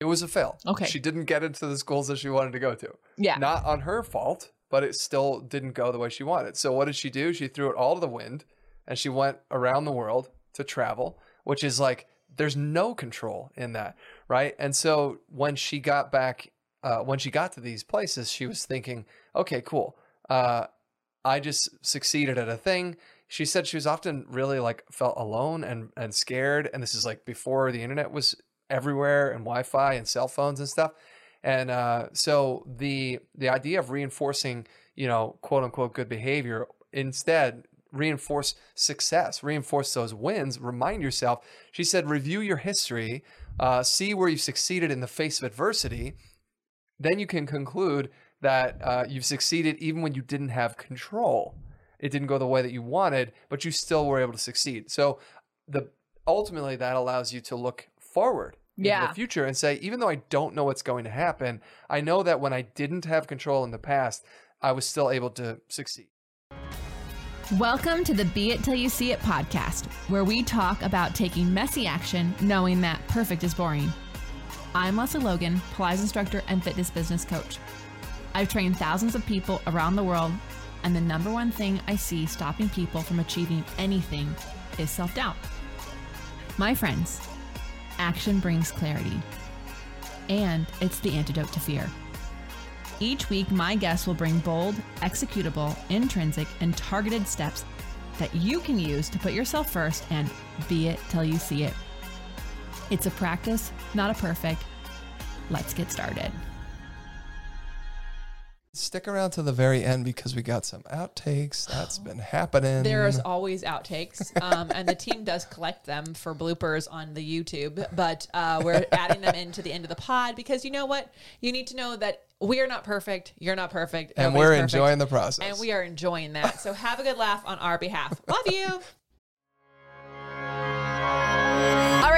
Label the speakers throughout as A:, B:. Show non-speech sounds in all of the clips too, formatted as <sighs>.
A: It was a fail.
B: Okay.
A: She didn't get into the schools that she wanted to go to.
B: Yeah.
A: Not on her fault, but it still didn't go the way she wanted. So what did she do? She threw it all to the wind and she went around the world to travel, which is like there's no control in that, right? And so when she got back, uh, when she got to these places, she was thinking, okay, cool. Uh, I just succeeded at a thing. She said she was often really like felt alone and and scared. And this is like before the internet was everywhere and Wi-Fi and cell phones and stuff. And uh, so the the idea of reinforcing, you know, quote unquote good behavior instead reinforce success, reinforce those wins. Remind yourself. She said, review your history, uh, see where you've succeeded in the face of adversity. Then you can conclude that uh, you've succeeded even when you didn't have control. It didn't go the way that you wanted, but you still were able to succeed. So the ultimately that allows you to look forward
B: Yeah.
A: the future and say, even though I don't know what's going to happen, I know that when I didn't have control in the past, I was still able to succeed.
C: Welcome to the Be It Till You See It podcast, where we talk about taking messy action knowing that perfect is boring. I'm Lesley Logan, Pilates instructor and fitness business coach. I've trained thousands of people around the world, and the number one thing I see stopping people from achieving anything is self doubt. My friends, action brings clarity, and it's the antidote to fear. Each week, my guests will bring bold, executable, intrinsic, and targeted steps that you can use to put yourself first and be it till you see it. It's a practice, not a perfect. Let's get started.
A: Stick around to the very end because we got some outtakes. That's been happening.
B: There's always outtakes, um, and the team does collect them for bloopers on the YouTube. But uh, we're adding them into the end of the pod because you know what? You need to know that we are not perfect. You're not perfect.
A: and we're
B: perfect,
A: enjoying the process.
B: and we are enjoying that. So have a good laugh on our behalf. Love you.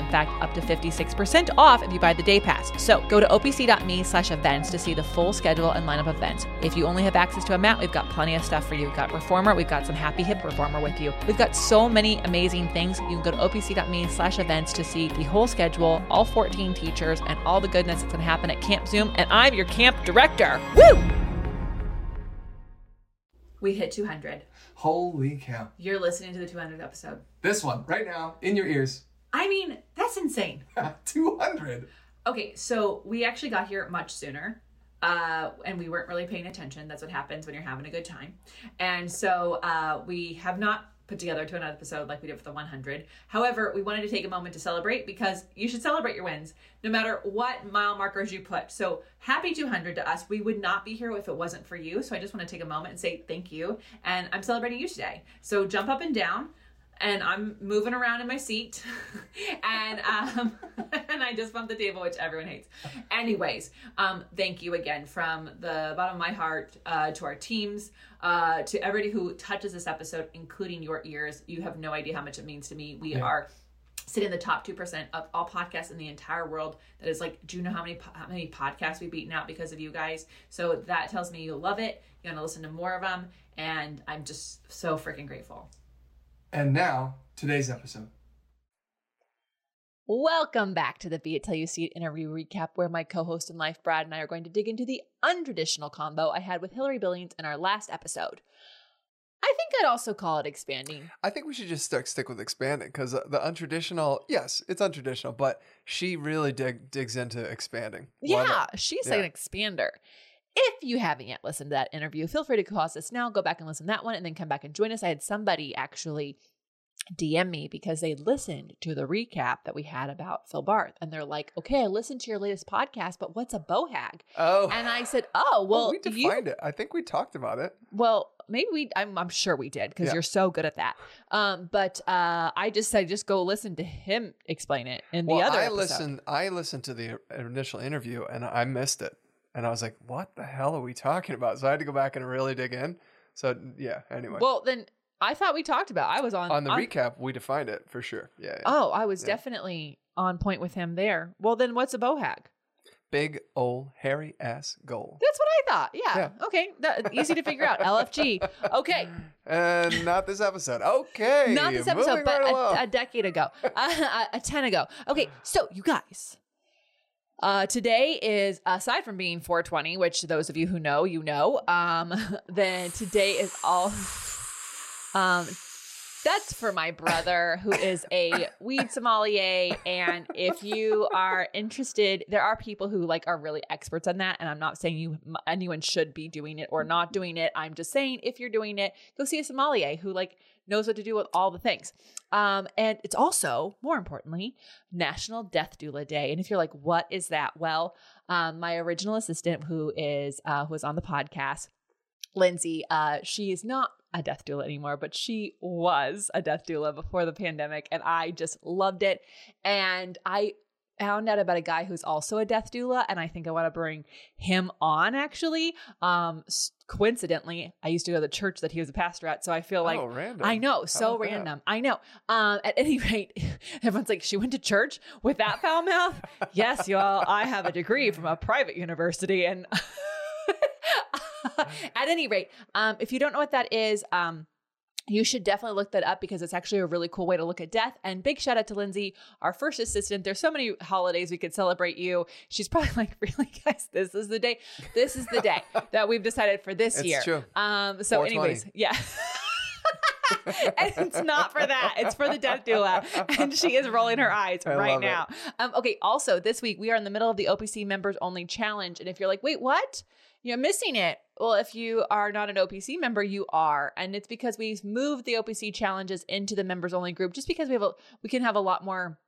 B: In fact, up to 56% off if you buy the day pass. So go to opc.me slash events to see the full schedule and lineup of events. If you only have access to a mat, we've got plenty of stuff for you. We've got Reformer, we've got some Happy Hip Reformer with you. We've got so many amazing things. You can go to opc.me slash events to see the whole schedule, all 14 teachers, and all the goodness that's going to happen at Camp Zoom. And I'm your camp director. Woo! We hit 200.
A: Holy cow.
B: You're listening to the 200th episode.
A: This one, right now, in your ears.
B: I mean, that's insane. <laughs>
A: 200.
B: Okay, so we actually got here much sooner. Uh, and we weren't really paying attention. That's what happens when you're having a good time. And so uh, we have not put together to another episode like we did for the 100. However, we wanted to take a moment to celebrate because you should celebrate your wins no matter what mile markers you put. So happy 200 to us. We would not be here if it wasn't for you. So I just want to take a moment and say thank you. And I'm celebrating you today. So jump up and down and I'm moving around in my seat, <laughs> and um, <laughs> and I just bumped the table, which everyone hates. Anyways, um, thank you again from the bottom of my heart uh, to our teams, uh, to everybody who touches this episode, including your ears. You have no idea how much it means to me. We
A: Yeah.
B: are sit in the top 2% of all podcasts in the entire world that is like do you know how many how many podcasts we've beaten out because of you guys so that tells me you love it you're gonna listen to more of them and i'm just so freaking grateful
A: And now, today's episode.
B: Welcome back to the Be It Till You See It interview recap, where my co host in life, Brad, and I are going to dig into the untraditional combo I had with Hillary Billings in our last episode. I think I'd also call it expanding.
A: I think we should just stick stick with expanding because uh, the untraditional, yes, it's untraditional, but she really dig, digs into expanding.
B: Yeah, she's
A: Yeah.
B: an expander. If you haven't yet listened to that interview, feel free to pause this now, go back and listen to that one, and then come back and join us. I had somebody actually DM me because they listened to the recap that we had about Phil Barth, and they're like, "Okay, I listened to your latest podcast, but what's a bohag?"
A: Oh,
B: And I said, "Oh,
A: well,
B: well,
A: we
B: you
A: defined it. I think we talked about it.
B: Well, maybe we. I'm, I'm sure we did because
A: Yeah.
B: you're so good at that. Um, but uh, I just said just go listen to him explain it in the other.
A: I
B: episode.
A: listened. I listened to the initial interview and I missed it, and I was like, "What the hell are we talking about?" So I had to go back and really dig in. So yeah. Anyway,
B: Well, then I thought we talked about. I was on
A: on the recap, we defined it for sure. Yeah. yeah.
B: Oh, I was
A: Yeah.
B: definitely on point with him there. Well, then what's a bohag?
A: Big old hairy ass goal.
B: That's what I thought. Yeah.
A: Yeah.
B: Okay. That, easy to figure out. LFG. Okay. <laughs>
A: And not this episode. Okay.
B: Not this episode,
A: moving
B: but
A: right
B: a, a decade ago, <laughs> a, a 10 ago. Okay. So, you guys, uh, today is, aside from being 420, which those of you who know, you know, um, <laughs> then today is all. Um, that's for my brother who is a weed sommelier. And if you are interested, there are people who like are really experts on that. And I'm not saying you anyone should be doing it or not doing it. I'm just saying if you're doing it, go see a sommelier who like knows what to do with all the things. Um, and it's also more importantly National Death Doula Day. And if you're like, what is that? Well, um, my original assistant who is uh, who was on the podcast Lindsay, uh, she is not a death doula anymore, but she was a death doula before the pandemic, and I just loved it. And I found out about a guy who's also a death doula, and I think I want to bring him on. Actually, um, coincidentally, I used to go to the church that he was a pastor at, so I feel like
A: oh, random.
B: I know, so
A: about that?
B: random. I know. Um, at any <laughs> rate, everyone's like, she went to church with that foul mouth. <laughs> yes, y'all. I have a degree from a private university, and <laughs> at any rate, um, if you don't know what that is, um, you should definitely look that up because it's actually a really cool way to look at death. And big shout out to Lindsay, our first assistant. There's so many holidays we could celebrate you. She's probably <laughs> like, really, guys, this is the day. This is the day <laughs> that we've decided for this
A: It's
B: year.
A: true.
B: Um, so, anyways, yeah. <laughs> and it's not for that. It's for the death doula. And she is rolling her eyes
A: I
B: right now. Um, okay, also this week we are in the middle of the OPC members only challenge. And if you're like, wait, what? You're missing it. Well, if you are not an OPC member, you are. And it's because we've moved the OPC challenges into the members only group just because we have a we can have a lot more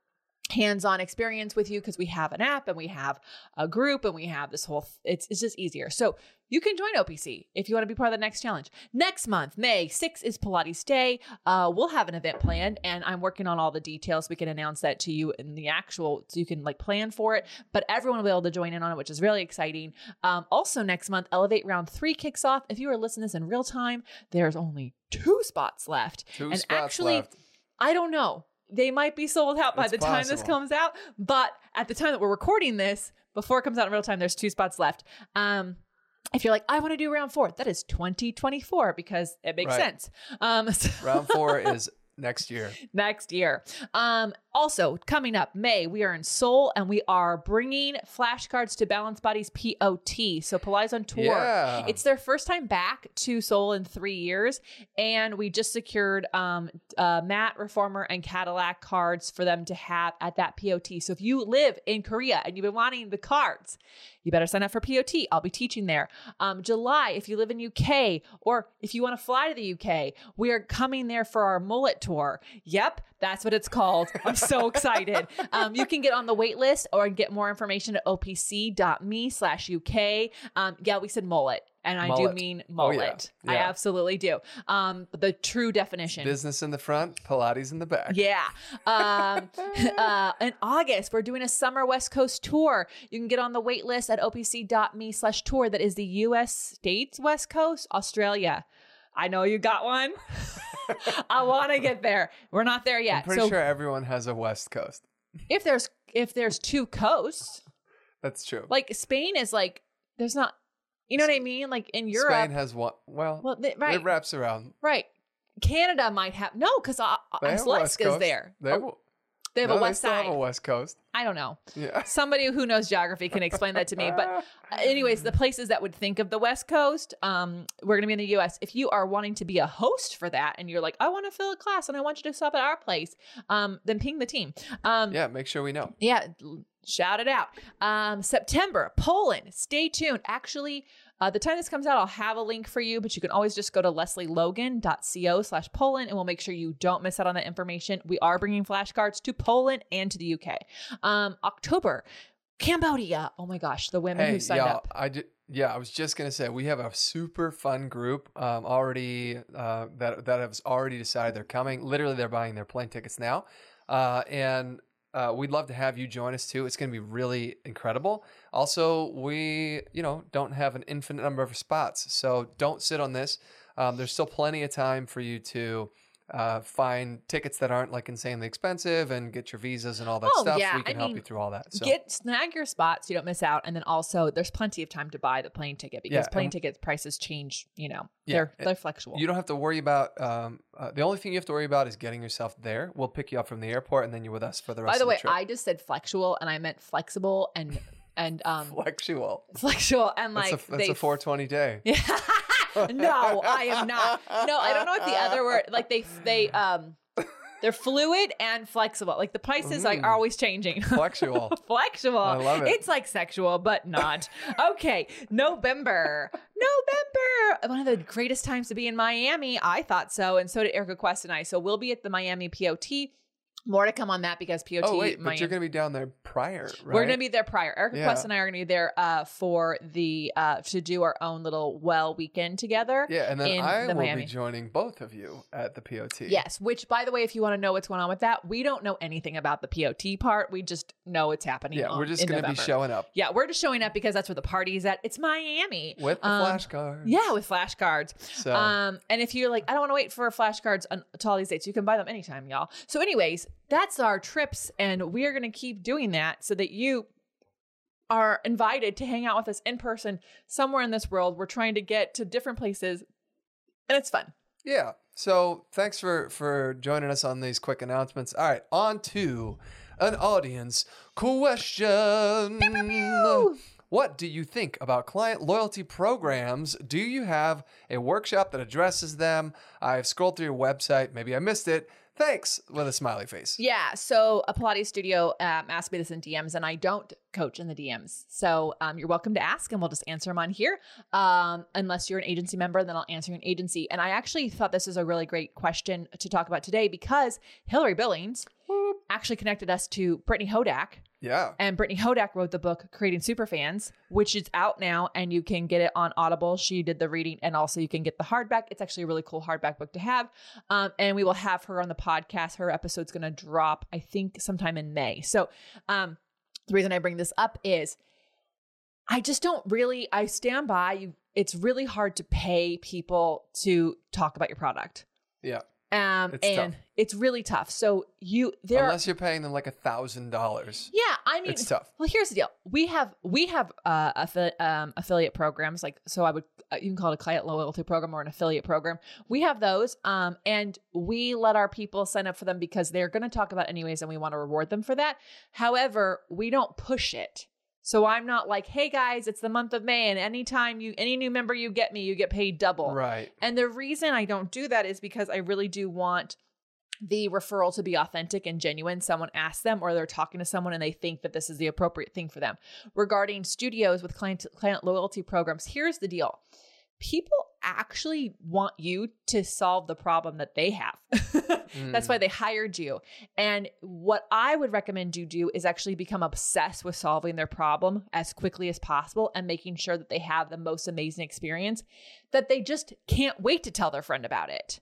B: hands-on experience with you because we have an app and we have a group and we have this whole it's it's just easier. So you can join OPC if you want to be part of the next challenge. Next month, May 6th is Pilates Day. Uh, we'll have an event planned and I'm working on all the details. We can announce that to you in the actual so you can like plan for it. But everyone will be able to join in on it, which is really exciting. Um, also next month, Elevate Round 3 kicks off. If you are listening to this in real time, there's only two spots left.
A: Two
B: and
A: spots
B: actually
A: left.
B: I don't know. They might be sold out by
A: It's
B: the time this comes out, but at the time that we're recording this, before it comes out in real time, there's two spots left. Um, if you're like, I want to do round four, that is 2024 because it makes
A: Right.
B: sense. Um, <laughs> so-
A: Round four is next year.
B: next year. Um, also coming up May, we are in Seoul and we are bringing flashcards to Balanced Body's POT. So Pilates on tour.
A: Yeah.
B: It's their first time back to Seoul in three years, and we just secured um, uh, Mat Reformer and Cadillac cards for them to have at that POT. So if you live in Korea and you've been wanting the cards, you better sign up for POT. I'll be teaching there. Um, July, if you live in UK or if you want to fly to the UK, we are coming there for our mullet tour. Yep, that's what it's called. I'm so <laughs> excited. Um, you can get on the wait list or get more information at opc.me slash UK. Um, yeah, we said mullet. And I do
A: Mullet.
B: mean
A: Oh,
B: mullet.
A: yeah.
B: I absolutely do. Um, the true definition.
A: Business in the front, Pilates in the back.
B: Yeah. Um, <laughs> uh, in August, we're doing a summer West Coast tour. You can get on the wait list at opc.me slash tour. That is the U.S. States West Coast, Australia. I know you got one. <laughs> I want to get there. We're not there
A: I'm
B: yet.
A: pretty
B: So
A: sure everyone has a West Coast.
B: if there's if there's two coasts,
A: That's true.
B: like Spain is like there's not. You know what I mean? Like in Europe,
A: Spain has one. Well,
B: well, they, right,
A: it wraps around.
B: right. Canada might have no, because uh,
A: They have a West
B: is there.
A: They have,
B: Oh, they have
A: no,
B: a west
A: they
B: side.
A: have a West Coast.
B: I don't know.
A: Yeah. <laughs>
B: Somebody who knows geography can explain that to me. But, uh, anyways, the places that would think of the West Coast, um, we're going to be in the US. If you are wanting to be a host for that and you're like, I want to fill a class and I want you to stop at our place, um, then ping the team. Um,
A: yeah, make sure we know.
B: yeah, shout it out. Um, September, Poland. Stay tuned. Actually, uh, the time this comes out, I'll have a link for you, but you can always just go to lesleylogan.co slash Poland and we'll make sure you don't miss out on that information. We are bringing flashcards to Poland and to the UK. Um, October, Cambodia. Oh my gosh, the women
A: Hey,
B: who signed up.
A: I ju- Yeah, I was just gonna say we have a super fun group um, already uh, that that has already decided they're coming. Literally, they're buying their plane tickets now, uh, and uh, we'd love to have you join us too. It's gonna be really incredible. Also, we you know don't have an infinite number of spots, so don't sit on this. Um, there's still plenty of time for you to uh, find tickets that aren't like insanely expensive and get your visas and all that
B: Oh,
A: stuff.
B: yeah,
A: we can
B: I
A: help
B: mean,
A: you through all that. So
B: Get snag your spot so you don't miss out, and then also there's plenty of time to buy the plane ticket because
A: Yeah,
B: plane ticket prices change. You know,
A: Yeah,
B: they're they're flexible.
A: You don't have to worry about. Um, uh, the only thing you have to worry about is getting yourself there. We'll pick you up from the airport, and then you're with us for the rest.
B: By the
A: of
B: way,
A: trip.
B: I just said flexible, and I meant flexible and and <laughs> um
A: Flexual.
B: flexible and
A: That's
B: like
A: a that's
B: they
A: a 420 day. <laughs>
B: no, I am not. No, I don't know what the other word. Like they they um they're fluid and flexible. Like the prices like
A: Mm.
B: are always changing. <laughs>
A: Flexual.
B: Flexible.
A: I love it.
B: It's like sexual, but not. Okay, November. November. One of the greatest times to be in Miami. I thought so, and so did Erika Quest and I. So we'll be at the Miami POT. More to come on that because POT.
A: oh wait, but you're gonna be down there prior, right?
B: We're gonna be there prior. Erika
A: Yeah.
B: Quest and I are gonna be there uh, for the uh, to do our own little well weekend together.
A: Yeah, and then I
B: the
A: will
B: Miami.
A: be joining both of you at the POT.
B: Yes, which by the way, if you want to know what's going on with that, we don't know anything about the POT part. We just know it's happening.
A: Yeah,
B: on-
A: we're just gonna be showing up
B: Yeah, we're just showing up because that's where the party's at. It's Miami.
A: with the
B: Um,
A: flashcards.
B: Yeah, with flashcards.
A: So
B: Um, and if you're like, I don't want to wait for flashcards un- to all these dates, you can buy them anytime, y'all. So, anyways, that's our trips, and we are going to keep doing that so that you are invited to hang out with us in person somewhere in this world. We're trying to get to different places, and it's fun.
A: Yeah. So thanks for for joining us on these quick announcements. All right, on to an audience question. What do you think about client loyalty programs? Do you have a workshop that addresses them? I've scrolled through your website. Maybe I missed it. Thanks with a smiley face.
B: Yeah. So a Pilates studio um, asked me this in DMs, and I don't coach in the DMs. So um, you're welcome to ask, and we'll just answer them on here. Um, unless you're an agency member, then I'll answer an agency. And I actually thought this is a really great question to talk about today because Hillary Billings actually connected us to Brittany Hodak.
A: Yeah.
B: And Brittany Hodak wrote the book Creating Superfans, which is out now and you can get it on Audible. She did the reading and also you can get the hardback. It's actually a really cool hardback book to have. Um, and we will have her on the podcast. Her episode's going to drop, I think, sometime in May. So um, the reason I bring this up is I just don't really, I stand by you. It's really hard to pay people to talk about your product.
A: Yeah.
B: Um,
A: It's
B: and
A: tough.
B: it's really tough. So you, there
A: Unless you're paying them like a thousand dollars.
B: yeah, I mean,
A: It's tough.
B: well, here's the deal. We have we have uh, affi- um, affiliate programs like so. I would uh, you can call it a client loyalty program or an affiliate program. We have those, um, and we let our people sign up for them because they're going to talk about anyways, and we want to reward them for that. However, we don't push it. So I'm not like, hey guys, it's the month of May, and anytime you any new member you get me, you get paid double.
A: Right.
B: And the reason I don't do that is because I really do want the referral to be authentic and genuine. Someone asks them or they're talking to someone and they think that this is the appropriate thing for them. Regarding studios with client client loyalty programs, here's the deal. People actually want you to solve the problem that they have. <laughs> That's why mm. they hired you. And what I would recommend you do is actually become obsessed with solving their problem as quickly as possible and making sure that they have the most amazing experience that they just can't wait to tell their friend about it.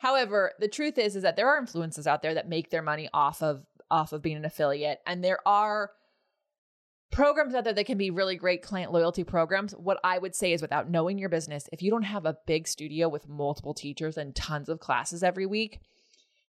B: However, the truth is is that there are influencers out there that make their money off of off of being an affiliate and there are programs out there that can be really great client loyalty programs. What I would say is without knowing your business, if you don't have a big studio with multiple teachers and tons of classes every week,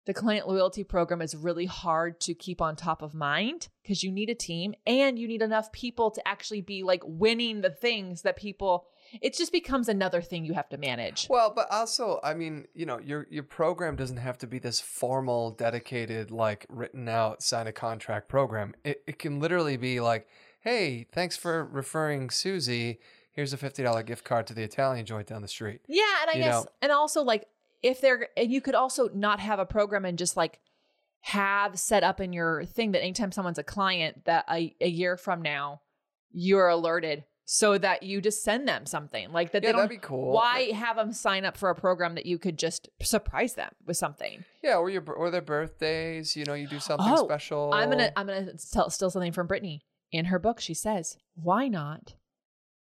B: the client loyalty program is really hard to keep on top of mind because you need a team and you need enough people to actually be like winning the things that people it just becomes another thing you have to manage.
A: Well, but also, I mean, you know, your your program doesn't have to be this formal, dedicated, like written out, sign a contract program. It it can literally be like, hey, thanks for referring Susie. Here's a fifty dollar gift card to the Italian joint down the street.
B: Yeah, and I
A: You
B: guess
A: know.
B: and also like if they're and you could also not have a program and just like have set up in your thing that anytime someone's a client that a, a year from now you're alerted so that you just send them something like that
A: Yeah,
B: they don't
A: that'd be cool.
B: why have them sign up for a program that you could just surprise them with something
A: Yeah, or your or their birthdays. You know, you do something
B: Oh,
A: special.
B: i'm gonna i'm gonna tell, steal something from brittany in her book she says why not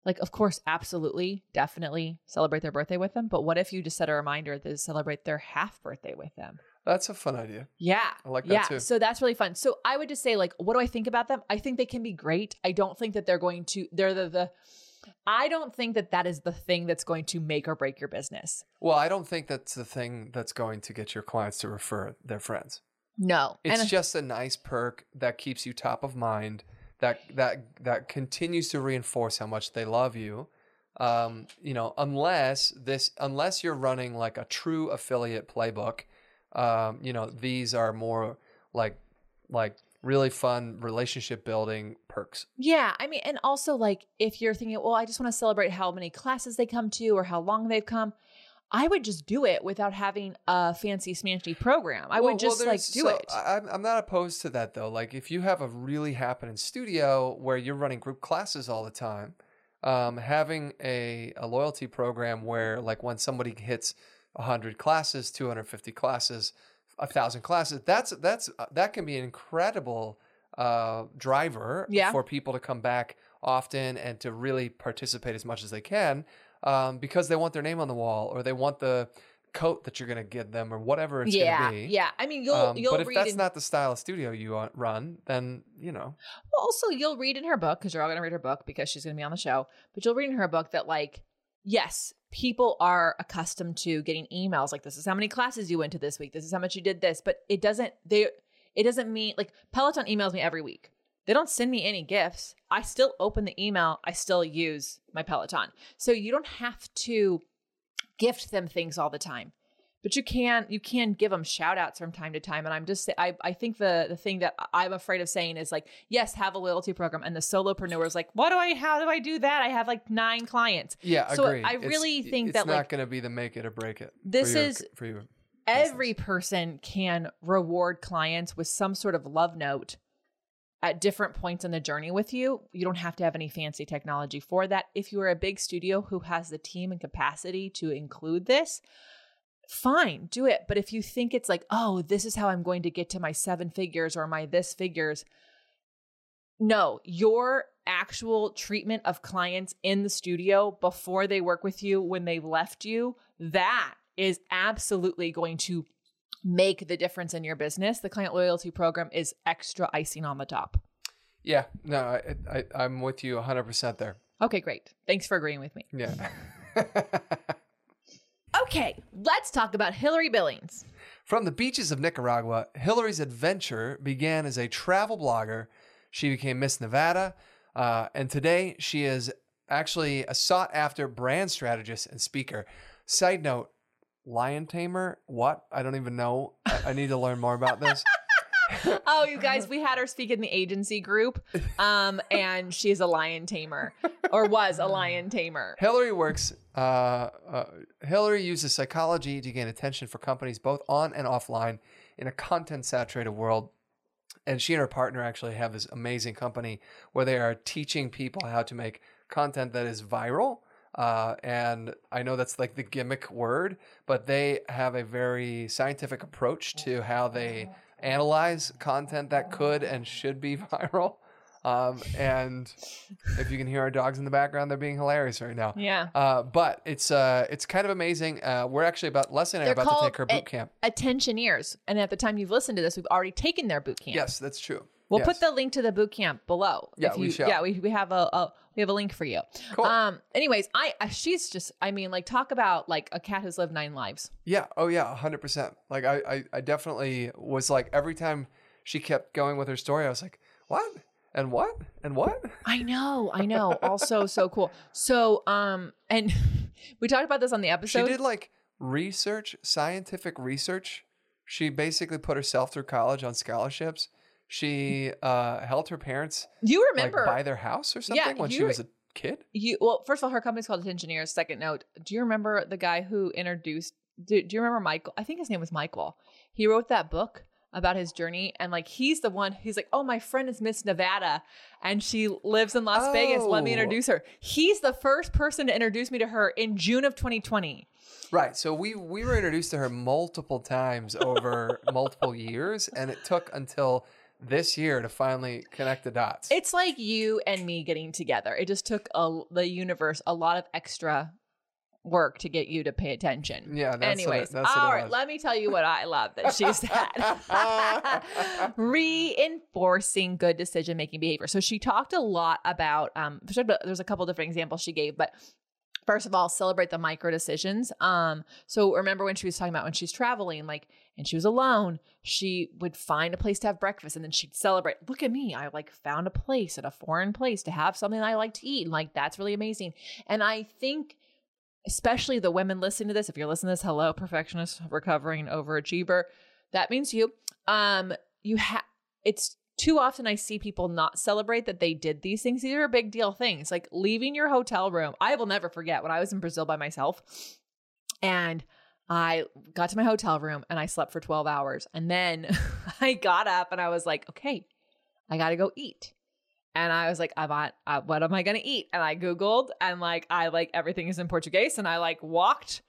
B: like of course absolutely definitely celebrate their birthday with them but what if you just set a reminder to celebrate their half birthday with them
A: That's a fun idea.
B: yeah
A: I like that
B: yeah
A: too.
B: so that's really fun so i would just say like what do i think about them i think they can be great i don't think that they're going to they're the, the i don't think that that is the thing that's going to make or break your business
A: Well, I don't think that's the thing that's going to get your clients to refer their friends.
B: no
A: It's
B: and
A: just a nice perk that keeps you top of mind. That that that continues to reinforce how much they love you. Um, you know, unless this, unless you're running like a true affiliate playbook, um, you know, these are more like like really fun relationship building perks.
B: Yeah, I mean, and also like if you're thinking, well, I just want to celebrate how many classes they come to or how long they've come, I would just do it without having a fancy smancy program. I
A: Well-
B: would just
A: well,
B: like do
A: so
B: it.
A: I'm- I'm not opposed to that though. Like if you have a really happening studio where you're running group classes all the time, um, having a, a loyalty program where like when somebody hits 100 classes, 250 classes, a thousand classes, that's that's uh, that can be an incredible uh, driver
B: Yeah.
A: for people to come back often and to really participate as much as they can um, because they want their name on the wall or they want the coat that you're going to give them or whatever it's
B: yeah,
A: going to be.
B: yeah. I mean, you'll
A: Um,
B: you'll
A: but if that's
B: in,
A: not the style of studio you run, then you know.
B: Well, also, you'll read in her book because you're all going to read her book because she's going to be on the show. But you'll read in her book that like, yes, people are accustomed to getting emails like, "This is how many classes you went to this week. This is how much you did this." But it doesn't. They. It doesn't mean like Peloton emails me every week. They don't send me any gifts. I still open the email. I still use my Peloton. So you don't have to gift them things all the time. But you can you can give them shout outs from time to time. And I'm just I I think the the thing that I'm afraid of saying is like, yes, have a loyalty program. And the solopreneur is like, what do I how do I do that? I have like nine clients.
A: Yeah,
B: So
A: agreed.
B: I
A: It's-
B: really think
A: it's
B: that,
A: not
B: like,
A: going to be the make it or break it.
B: this
A: your-
B: is
A: for you.
B: Every person can reward clients with some sort of love note at different points in the journey with you. You don't have to have any fancy technology for that. If you are a big studio who has the team and capacity to include this, fine, do it. But if you think it's like, oh, this is how I'm going to get to my seven figures or my this figures, no, your actual treatment of clients in the studio before they work with you, when they've left you, that is absolutely going to make the difference in your business. The client loyalty program is extra icing on the top.
A: Yeah, no, I, I, I'm with you 100% there.
B: Okay, great. Thanks for agreeing with me.
A: Yeah. <laughs>
B: Okay, let's talk about Hillary Billings.
A: From the beaches of Nicaragua, Hillary's adventure began as a travel blogger. She became Miss Nevada, uh, and today she is actually a sought after brand strategist and speaker. Side note lion tamer? What? I don't even know. I, I need to learn more about this. <laughs>
B: oh, you guys, we had her speak in the agency group, um, and she's a lion tamer, or was a lion tamer.
A: Hillary works. Uh, uh, Hillary uses psychology to gain attention for companies both on and offline in a content-saturated world. And she and her partner actually have this amazing company where they are teaching people how to make content that is viral. Uh, and I know that's like the gimmick word, but they have a very scientific approach to how they analyze content that could and should be <laughs> viral. Um, and if you can hear our dogs in the background, they're being hilarious right now.
B: Yeah.
A: Uh, but it's uh, it's kind of amazing. Uh, we're actually about Lesley and I are
B: They're
A: about to take her boot camp.
B: Attentioneers. And at the time you've listened to this, we've already taken their boot camp.
A: Yes, that's true.
B: We'll
A: Yes.
B: put the link to the boot camp below.
A: Yeah,
B: if
A: we
B: you,
A: shall.
B: Yeah, we, we have a, a we have a link for you.
A: Cool.
B: Um. Anyways, I, she's just I mean like talk about like a cat who's lived nine lives.
A: Yeah. Oh yeah. hundred percent. Like I, I, I definitely was like every time she kept going with her story, I was like, what and what and what?
B: I know, I <laughs> know. also so cool. So um and <laughs> we talked about this on the episode.
A: She did like research, scientific research. She basically put herself through college on scholarships. She uh, helped her parents
B: you
A: like
B: remember
A: buy their house or something
B: Yeah,
A: when she was a kid.
B: you well first of all her company's called Engineers. Second note, do you remember the guy who introduced do, do you remember Michael? I think his name was Michael. He wrote that book about his journey and like he's the one he's like, "Oh, my friend is Miss Nevada and she lives in Las Vegas. Let me
A: Oh.
B: introduce her." He's the first person to introduce me to her in June of 2020.
A: Right. So we we were introduced to her multiple times over multiple years, and it took until this year to finally connect the dots.
B: It's like you and me getting together. It just took a, the universe a lot of extra work to get you to pay attention.
A: yeah, that's
B: Anyways,
A: what it, that's
B: all right, let me tell you what I love that she said. <laughs> Reinforcing good decision making behavior. So she talked a lot about um she talked about- there's a couple different examples she gave, but first of all, celebrate the micro decisions. Um so remember when she was talking about when she's traveling like and she was alone, she would find a place to have breakfast and then she'd celebrate. Look at me, I like found a place at a foreign place to have something I like to eat. And like that's really amazing. And I think especially the women listening to this, if you're listening to this, hello, perfectionist, recovering overachiever, that means you. Um, you have it's too often I see people not celebrate that they did these things. These are big deal things, like leaving your hotel room. I will never forget when I was in Brazil by myself, and I got to my hotel room and I slept for 12 hours, and then <laughs> I got up and I was like, okay, I got to go eat. And I was like, I want, uh, what am I going to eat? And I Googled and like, I like everything is in Portuguese. And I like walked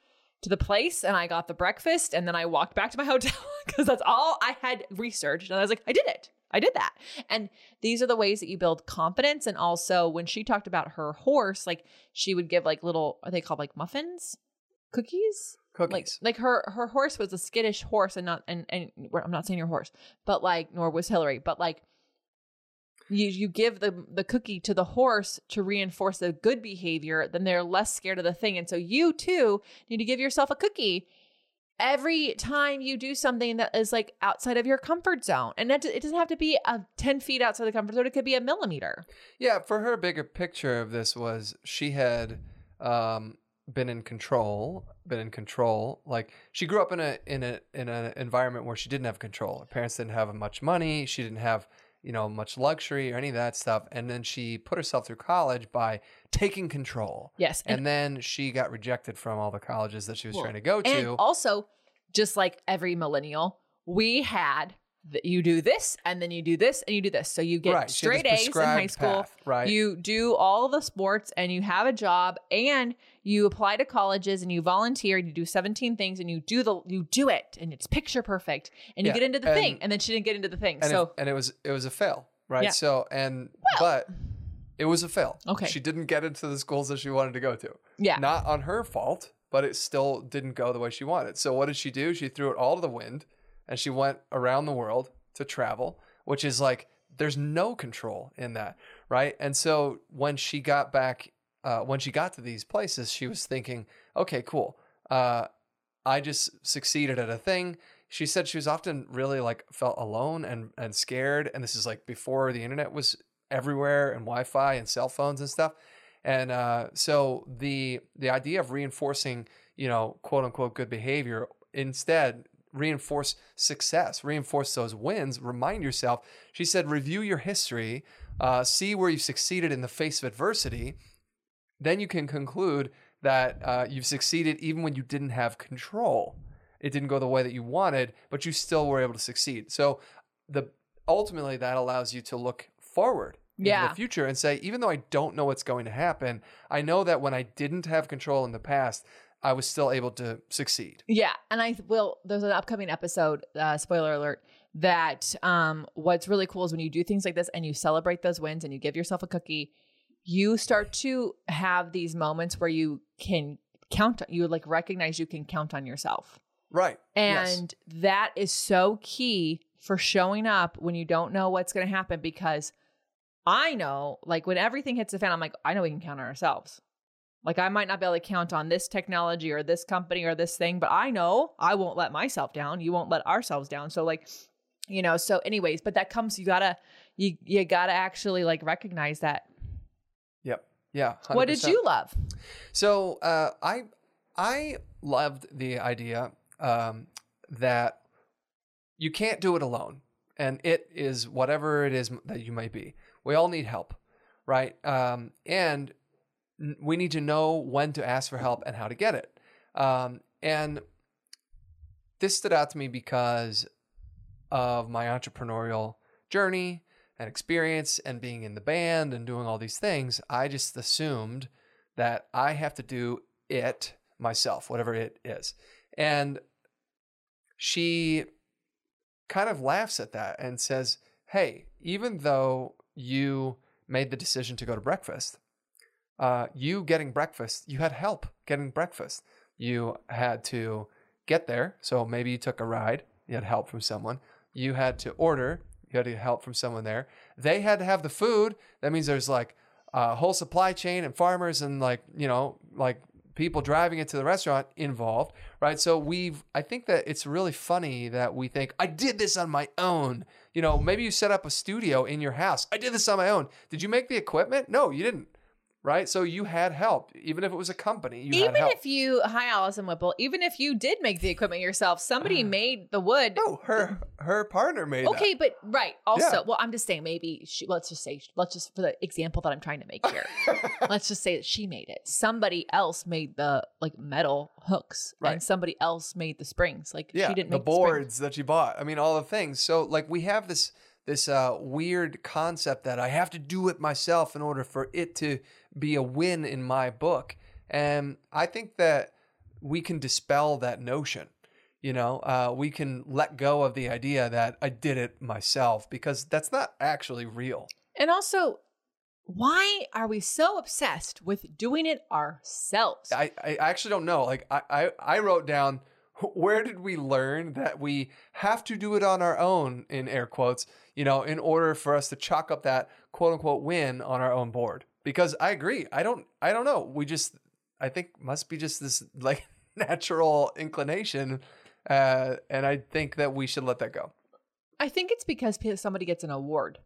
B: to the place and I got the breakfast. And then I walked back to my <laughs> hotel because that's all I had researched. And I was like, I did it. I did that. And these are the ways that you build confidence. And also, when she talked about her horse, like she would give like little, are they called like muffins? Cookies?
A: Cookies.
B: like like her her horse was a skittish horse and not and and I'm not saying your horse, but like nor was Hillary, but like you you give the the cookie to the horse to reinforce the good behavior, then they're less scared of the thing, and so you too need to give yourself a cookie every time you do something that is like outside of your comfort zone, and that it doesn't have to be a ten feet outside the comfort zone; it could be a millimeter.
A: Yeah, for her, bigger picture of this was she had um, been in control, been in control. Like she grew up in a in a in an environment where she didn't have control. Her parents didn't have much money. She didn't have you know much luxury or any of that stuff. And then she put herself through college by taking control.
B: Yes,
A: And then she got rejected from all the colleges that she was
B: Well,
A: trying to go to.
B: And
A: to.
B: also, just like every millennial, we had that you do this and then you do this and you do this. So you get
A: Right,
B: straight A's in high school.
A: path, right.
B: You do all the sports and you have a job and you apply to colleges and you volunteer and you do 17 things and you do the you do it and it's picture perfect and you
A: Yeah,
B: get into the thing
A: and-
B: and then she didn't get into the thing.
A: and
B: so
A: it, and it was it was a fail, right?
B: Yeah.
A: So and but it was a fail.
B: Okay.
A: she didn't get into the schools that she wanted to go to.
B: yeah.
A: not on her fault, but it still didn't go the way she wanted. So what did she do? She threw it all to the wind, and she went around the world to travel, which is like there's no control in that, right? And so when she got back, uh, when she got to these places, she was thinking, okay, cool. Uh, I just succeeded at a thing. She said she was often really like felt alone and and scared. And this is like before the internet was everywhere and Wi-Fi and cell phones and stuff. And uh, so the the idea of reinforcing, you know, quote unquote good behavior instead reinforce success, reinforce those wins. Remind yourself. She said, review your history, uh, see where you've succeeded in the face of adversity. Then you can conclude that uh, you've succeeded even when you didn't have control. It didn't go the way that you wanted, but you still were able to succeed. So the ultimately that allows you to look forward
B: Yeah.
A: the future and say, even though I don't know what's going to happen, I know that when I didn't have control in the past, I was still able to succeed.
B: Yeah, and I will. There's an upcoming episode. Uh, spoiler alert. That um, what's really cool is when you do things like this and you celebrate those wins and you give yourself a cookie, you start to have these moments where you can count. You like recognize you can count on yourself,
A: Right. Yes.
B: and that is so key for showing up when you don't know what's going to happen. Because I know, like when everything hits the fan, I'm like, I know we can count on ourselves. Like I might not be able to count on this technology or this company or this thing, but I know I won't let myself down. You won't let ourselves down. So like, you know, so anyways, but that comes you gotta you you gotta actually like recognize that.
A: Yep. Yeah.
B: What did you love?
A: So uh, I I loved the idea um, that you can't do it alone, and it is whatever it is that you might be. We all need help, right? Um, and we need to know when to ask for help and how to get it. Um, and this stood out to me because of my entrepreneurial journey and experience and being in the band and doing all these things. I just assumed that I have to do it myself, whatever it is. And she kind of laughs at that and says, hey, even though you made the decision to go to breakfast, uh, you getting breakfast, you had help getting breakfast. You had to get there. So maybe you took a ride, you had help from someone. You had to order, you had to help from someone there. They had to have the food. That means there's like a whole supply chain and farmers and like, you know, like people driving it to the restaurant involved, right? So we've, I think that it's really funny that we think, I did this on my own. You know, maybe you set up a studio in your house. I did this on my own. Did you make the equipment? No, you didn't. Right. So you had help, even if it was a company. You had
B: Even if you, hi Allison Whipple, even if you did make the equipment yourself, somebody <sighs> made the wood.
A: no, her her partner made that.
B: Okay, but right. Also,
A: Yeah.
B: well, I'm just saying maybe she, let's just say let's just for the example that I'm trying to make here. <laughs> let's just say that she made it. Somebody else made the like metal hooks,
A: Right.
B: and somebody else made the springs. Like
A: yeah,
B: she didn't
A: the
B: make the
A: boards that she bought. I mean, all the things. So like we have this this uh, weird concept that I have to do it myself in order for it to be a win in my book, and I think that we can dispel that notion. You know, uh, we can let go of the idea that I did it myself because that's not actually real.
B: And also, why are we so obsessed with doing it ourselves?
A: I, I actually don't know. Like I, I, I wrote down where did we learn that we have to do it on our own in air quotes, you know, in order for us to chalk up that quote unquote win on our own board. Because I agree. I don't I don't know. We just I think must be just this <laughs> like natural inclination. Uh, and I think that we should let that go.
B: I think it's because somebody gets an award.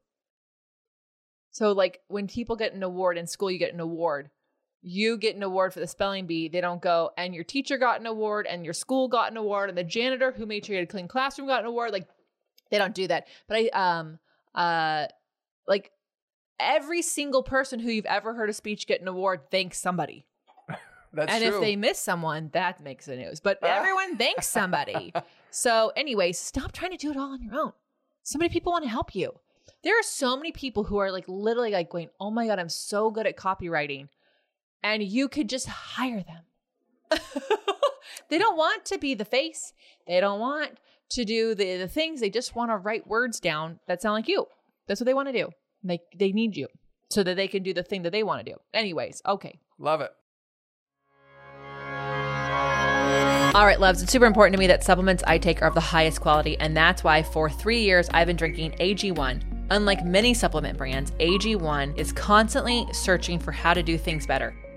B: So, like when people get an award in school, you get an award. You get an award for the spelling bee. They don't go, and your teacher got an award, and your school got an award, and the janitor who made sure you had a clean classroom got an award. Like, they don't do that. But I, um, uh, like every single person who you've ever heard a speech get an award thanks somebody. <laughs>
A: That's
B: and
A: true.
B: if they miss someone, that makes the news. But <laughs> everyone thanks somebody. So, anyway, stop trying to do it all on your own. So many people want to help you. There are so many people who are like literally like going, "Oh my god, I'm so good at copywriting," and you could just hire them. <laughs> <laughs> they don't want to be the face. They don't want to do the the things. They just want to write words down that sound like you. That's what they want to do. They they need you so that they can do the thing that they want to do. Anyways, okay.
A: Love it.
B: All right, loves, it's super important to me that supplements I take are of the highest quality, and that's why for three years I've been drinking AG1. Unlike many supplement brands, AG1 is constantly searching for how to do things better.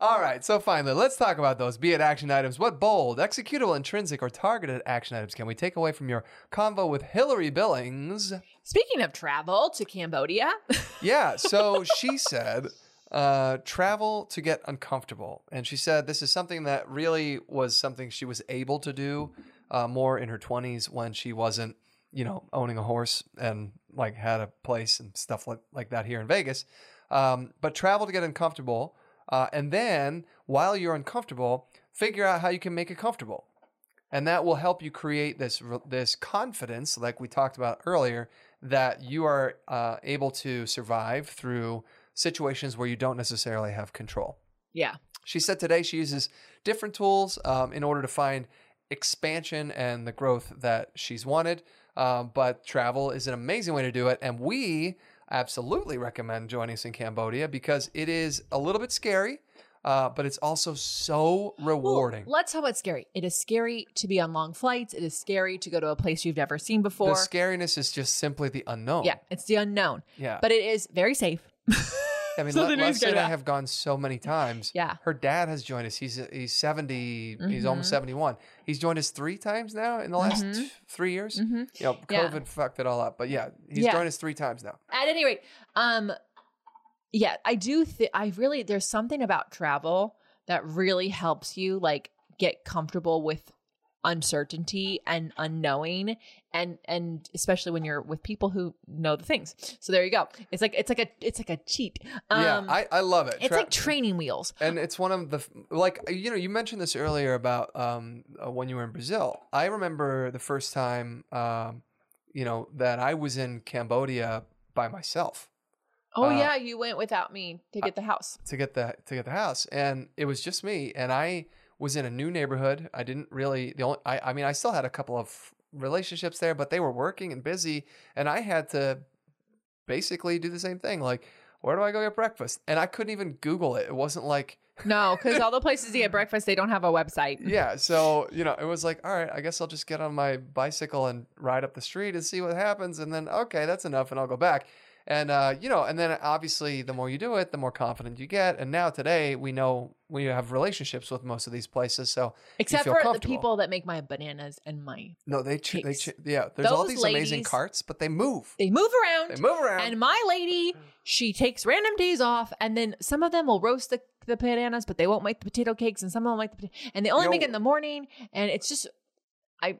A: All right, so finally, let's talk about those be it action items. What bold, executable, intrinsic, or targeted action items can we take away from your convo with Hillary Billings?
B: Speaking of travel to Cambodia, <laughs>
A: Yeah, so she said uh, travel to get uncomfortable. And she said this is something that really was something she was able to do uh, more in her 20s when she wasn't, you know, owning a horse and like had a place and stuff like, like that here in Vegas. Um, but travel to get uncomfortable. Uh, and then while you're uncomfortable, figure out how you can make it comfortable. And that will help you create this this confidence, like we talked about earlier, that you are uh, able to survive through situations where you don't necessarily have control.
B: Yeah.
A: She said today she uses different tools um, in order to find expansion and the growth that she's wanted. Um, but travel is an amazing way to do it. And we absolutely recommend joining us in Cambodia because it is a little bit scary, uh, but it's also so rewarding.
B: Well, let's talk about scary. It is scary to be on long flights. It is scary to go to a place you've never seen
A: the
B: before.
A: scariness is just simply the unknown.
B: yeah, it's the unknown.
A: Yeah.
B: But it is very safe. <laughs>
A: I mean,
B: So
A: Le-
B: then
A: Lesley and I have gone so many times.
B: Yeah.
A: Her dad has joined us. He's he's 70, he's almost
B: Mhm.
A: 71. He's joined us three times now in the last
B: Mhm.
A: t- three years.
B: hmm
A: You know,
B: Yeah.
A: COVID fucked it all up. But yeah, he's
B: Yeah.
A: joined us three times now.
B: At any rate, um, yeah, I do. Th- I really there's something about travel that really helps you like get comfortable with uncertainty and unknowing and and especially when you're with people who know the things. So there you go. It's like it's like a it's like a cheat. Um
A: yeah, I, I love it.
B: it's
A: Tra-
B: like training wheels.
A: And it's one of the like you know you mentioned this earlier about um uh, when you were in Brazil. I remember the first time um you know that I was in Cambodia by myself.
B: oh
A: uh,
B: yeah you went without me to get the house.
A: to get the to get the house. And it was just me. And i was in a new neighborhood. I didn't really the only i, I mean i still had a couple of relationships there but they were working and busy and i had to basically do the same thing like where do i go get breakfast? And i couldn't even google it. It wasn't like
B: no because all the places you get <laughs> breakfast they don't have a website.
A: Yeah so you know it was like all right i guess i'll just get on my bicycle and ride up the street and see what happens and then okay that's enough and i'll go back and uh, you know and then obviously the more you do it the more confident you get. And now today we know we have relationships with most of these places so
B: except for the people that make my bananas and my
A: no they ch- they ch- yeah there's all
B: Those
A: these amazing carts but they move.
B: They move around.
A: They move around.
B: And my lady, she takes random days off, and then some of them will roast the, the bananas, but they won't make the potato cakes, and some of them make the and they only make it in the morning, and it's just, I,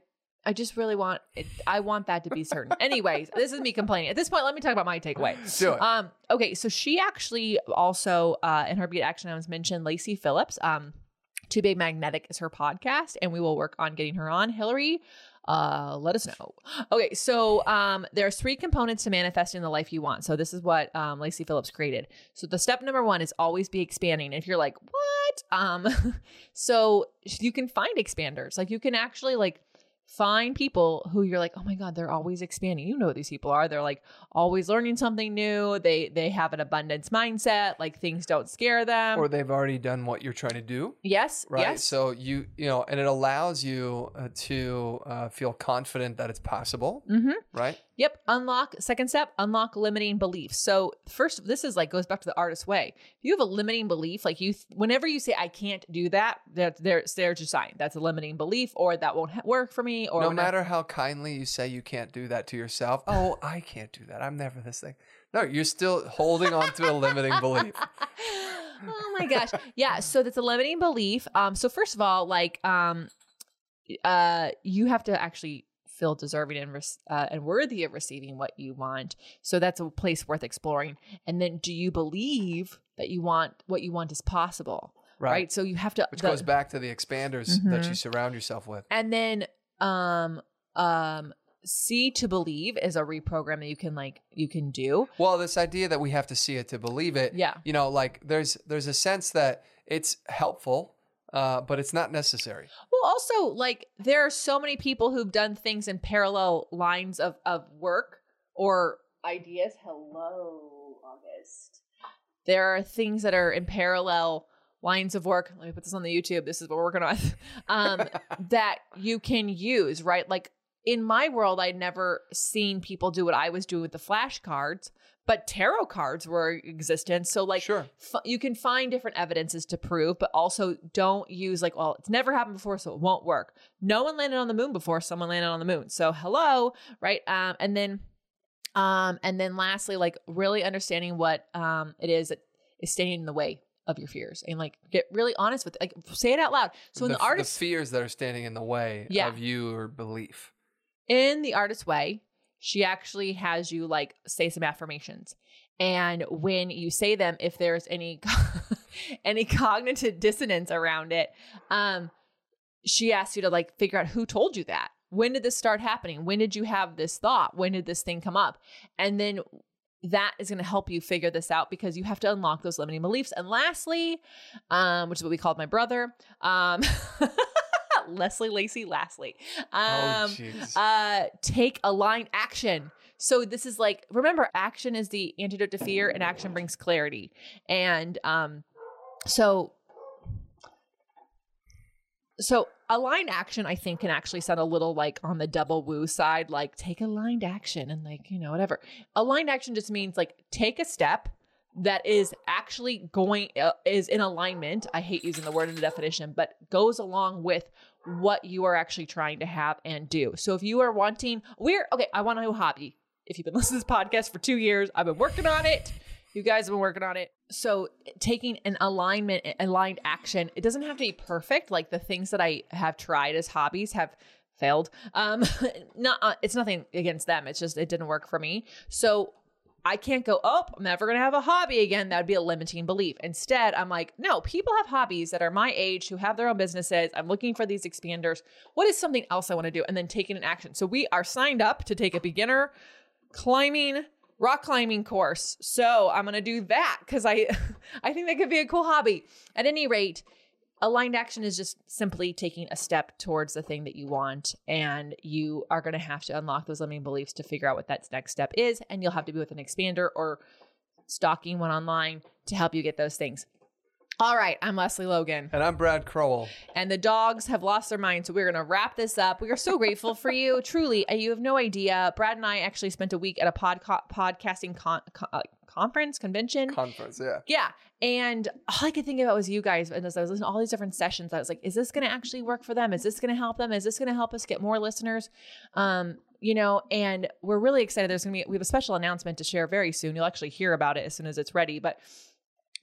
B: I just really want it. I want that to be certain. <laughs> Anyways, this is me complaining. At this point, let me talk about my takeaway.
A: do it
B: Um, okay, so she actually also uh, in her Be It Action Items mentioned Lacy Phillips. Um, To Be Magnetic is her podcast, and we will work on getting her on. Hillary, uh, let us know. Okay, so um, there's three components to manifesting the life you want. So this is what um, Lacy Phillips created. So the step number one is always be expanding. If you're like, what? Um, <laughs> so you can find expanders. Like you can actually like find people who you're like, oh my god, they're always expanding. You know what these people are. They're like always learning something new. They they have an abundance mindset. Like things don't scare them.
A: or they've already done what you're trying to do
B: yes,
A: right
B: yes.
A: so you you know and it allows you uh, to uh, feel confident that it's possible
B: mm-hmm.
A: right
B: Yep. Unlock. Second step, unlock limiting beliefs. So first, this is like goes back to the artist way. If you have a limiting belief, like you, whenever you say I can't do that, that there's there's your sign. That's a limiting belief, or that won't work for me, or
A: no matter how kindly you say you can't do that to yourself oh i can't do that i'm never this thing no you're still holding on to a limiting <laughs> belief
B: oh my gosh. Yeah. So that's a limiting belief. Um, so first of all, like, um, uh, you have to actually feel deserving and, uh, and worthy of receiving what you want. So that's a place worth exploring. And then do you believe that you want what you want is possible?
A: right,
B: Right. So you have to,
A: which
B: the-
A: goes back to the expanders that
B: Mhm.
A: you surround yourself with
B: and then, um, um, see to believe is a reprogram that you can like, you can do.
A: well this idea that we have to see it to believe it
B: Yeah.
A: you know like there's there's a sense that it's helpful uh, but it's not necessary
B: Well, also, like there are so many people who've done things in parallel lines of of work or ideas. Hello, August. There are things that are in parallel lines of work. Let me put this on the YouTube. This is what we're working on. Um, <laughs> that you can use, right? Like in my world, I'd never seen people do what I was doing with the flashcards, but tarot cards were existent. So, like,
A: sure
B: f- you can find different evidences to prove, but also don't use like, well, it's never happened before, so it won't work. No one landed on the moon before someone landed on the moon. So hello, right? Um, and then, um, and then lastly, like really understanding what um it is that is standing in the way of your fears, and like get really honest with, like, say it out loud. So in the, artist,
A: fears that are standing in the way
B: Yeah.
A: of you or belief
B: in the artist way, she actually has you like say some affirmations. And when you say them, if there's any <laughs> any cognitive dissonance around it, um, she asks you to like figure out who told you that. When did this start happening? When did you have this thought? When did this thing come up? And then that is going to help you figure this out because you have to unlock those limiting beliefs. And lastly, um, which is what we called my brother, um, <laughs> Lesley Lacy, lastly,
A: Oh,
B: um,
A: jeez.
B: uh, take aligned action. So this is like, remember, action is the antidote to fear, and action brings clarity. And um, so, so aligned action, I think, can actually sound a little like on the double woo side, like take aligned action and like you know whatever. Aligned action just means like take a step that is actually going uh, is in alignment. I hate using the word in the definition, but goes along with what you are actually trying to have and do. So if you are wanting, we're okay. I want a new hobby. If you've been <laughs> listening to this podcast for two years, I've been working on it. You guys have been working on it. So taking an alignment, aligned action, it doesn't have to be perfect. Like the things that I have tried as hobbies have failed. Um, <laughs> not uh, it's nothing against them. It's just it didn't work for me. So I can't go, oh, I'm never going to have a hobby again. That would be a limiting belief. Instead, I'm like, no, people have hobbies that are my age who have their own businesses. I'm looking for these expanders. What is something else I want to do? And then taking an action. So we are signed up to take a beginner climbing rock climbing course. So I'm going to do that cuz I <laughs> I think that could be a cool hobby. At any rate, aligned action is just simply taking a step towards the thing that you want and you are going to have to unlock those limiting beliefs to figure out what that next step is and you'll have to be with an expander or stalking one online to help you get those things. All right, I'm Lesley Logan
A: and I'm Brad Crowell.
B: and the dogs have lost their minds. So we're going to wrap this up. We are so grateful for you. <laughs> Truly, uh, you have no idea. Brad and I actually spent a week at a podca- podcasting con- con- uh, conference, convention.
A: Conference, yeah.
B: yeah. And all I could think about was you guys. And as I was listening to all these different sessions, I was like, is this going to actually work for them? Is this going to help them? Is this going to help us get more listeners? Um, you know, and we're really excited. There's going to be, we have a special announcement to share very soon. You'll actually hear about it as soon as it's ready. But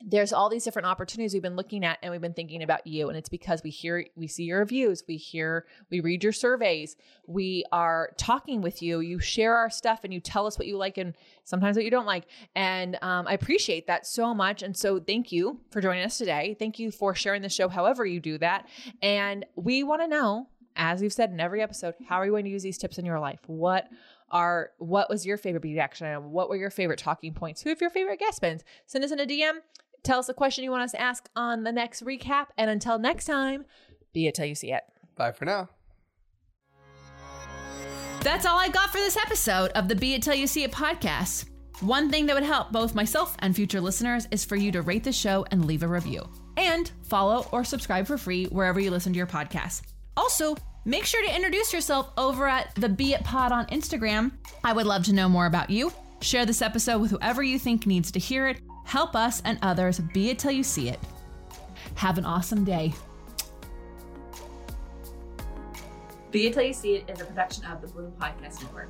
B: there's all these different opportunities we've been looking at and we've been thinking about you. And it's because we hear we see your reviews we hear we read your surveys we are talking with you you share our stuff and you tell us what you like and sometimes what you don't like. And um, i appreciate that so much. And so thank you for joining us today. Thank you for sharing the show however you do that. And we want to know as we've said in every episode how are you going to use these tips in your life? What are what was your favorite Be It action item what were your favorite talking points? Who have your favorite guest spins send us in a dm Tell us a question you want us to ask on the next recap. And until next time, be it till you see it.
A: Bye for now.
C: That's all I got for this episode of the Be It Till You See It podcast. One thing that would help both myself and future listeners is for you to rate the show and leave a review. And follow or subscribe for free wherever you listen to your podcast. Also, make sure to introduce yourself over at the Be It Pod on Instagram. I would love to know more about you. Share this episode with whoever you think needs to hear it. Help us and others be it till you see it. Have an awesome day.
B: Be It Till You See It is a production of the Bloom Podcast Network.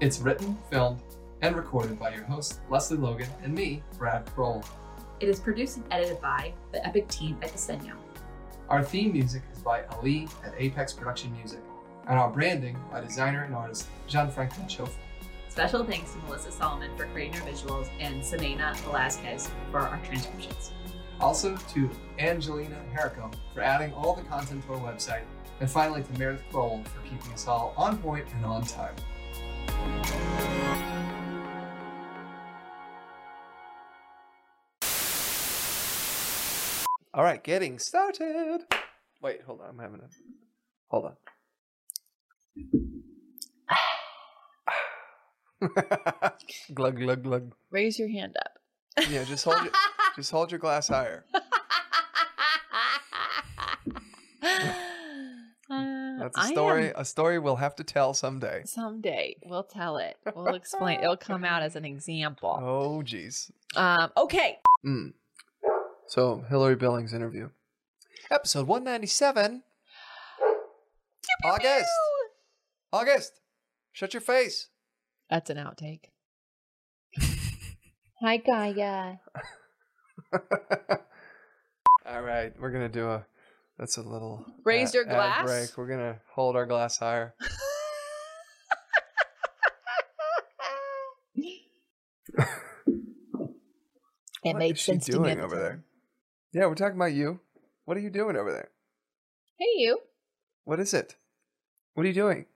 A: It's written, filmed, and recorded by your host, Lesley Logan, and me, Brad Crowell.
B: It is produced and edited by the Epic team at Disenyo.
A: Our theme music is by Ali at Apex Production Music, and our branding by designer and artist Jean Franklin Chofa.
B: Special thanks to Melissa Solomon for creating our visuals and Samena Velasquez for our transcriptions.
A: Also to Angelina Herrico for adding all the content to our website, and finally to Meredith Crowell for keeping us all on point and on time. All right, getting started. Wait, hold on. I'm having a. Hold on. <laughs> glug glug glug.
B: Raise your hand up.
A: Yeah, just hold your, <laughs> just hold your glass higher. <laughs> That's a story.
B: am-
A: A story we'll have to tell someday.
B: someday we'll tell it. We'll explain. It'll come out as an example.
A: Oh, jeez.
B: Um, okay.
A: Mm. So Hillary Billings interview, episode one ninety seven. August. August. Shut your face.
B: That's an outtake. <laughs> Hi, Gaia. <laughs>
A: All right, we're gonna do a. That's a little
B: Raise
A: ad-
B: your glass?
A: break. We're gonna hold our glass higher. <laughs>
B: It
A: What
B: made
A: is
B: sense she
A: doing over there? Yeah, we're talking about you. What are you doing over there?
B: Hey, you.
A: What is it? What are you doing?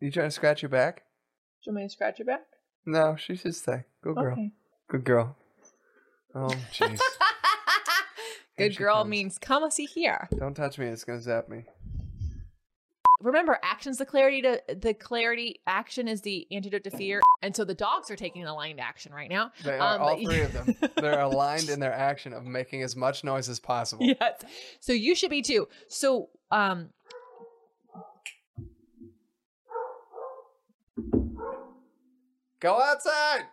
A: Are you trying to scratch your back?
B: Do you want me to scratch your back?
A: No, she's just stay. Good girl.
B: Okay.
A: Good girl. Oh, jeez. <laughs>
B: Good girl
A: comes.
B: means come see here.
A: Don't touch me. It's gonna zap me.
B: Remember, action's the clarity to the clarity. Action is the antidote to fear, and so the dogs are taking aligned action right now.
A: They are
B: Um,
A: all
B: but-
A: three of them. <laughs> They're aligned in their action of making as much noise as possible.
B: yes. So you should be too. So um
A: Go outside.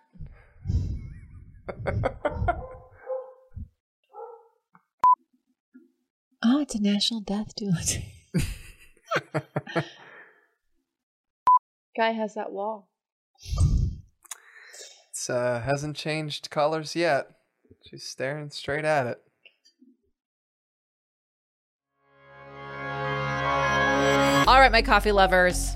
A: <laughs>
B: Oh, it's a national death duet. Guy has that wall.
A: It's uh hasn't changed colors yet. She's staring straight at it.
B: All right, my coffee lovers,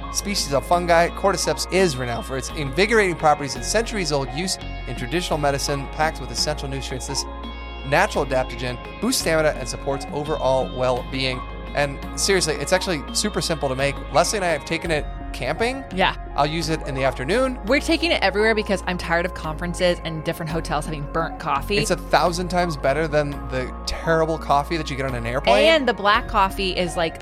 A: species of fungi, cordyceps is renowned for its invigorating properties and centuries old use in traditional medicine, packed with essential nutrients. This natural adaptogen boosts stamina and supports overall well being. And seriously, it's actually super simple to make. Lesley and I have taken it camping.
B: Yeah.
A: I'll use it in the afternoon.
B: We're taking it everywhere because I'm tired of conferences and different hotels having burnt coffee.
A: It's a thousand times better than the terrible coffee that you get on an airplane.
B: and the black coffee is like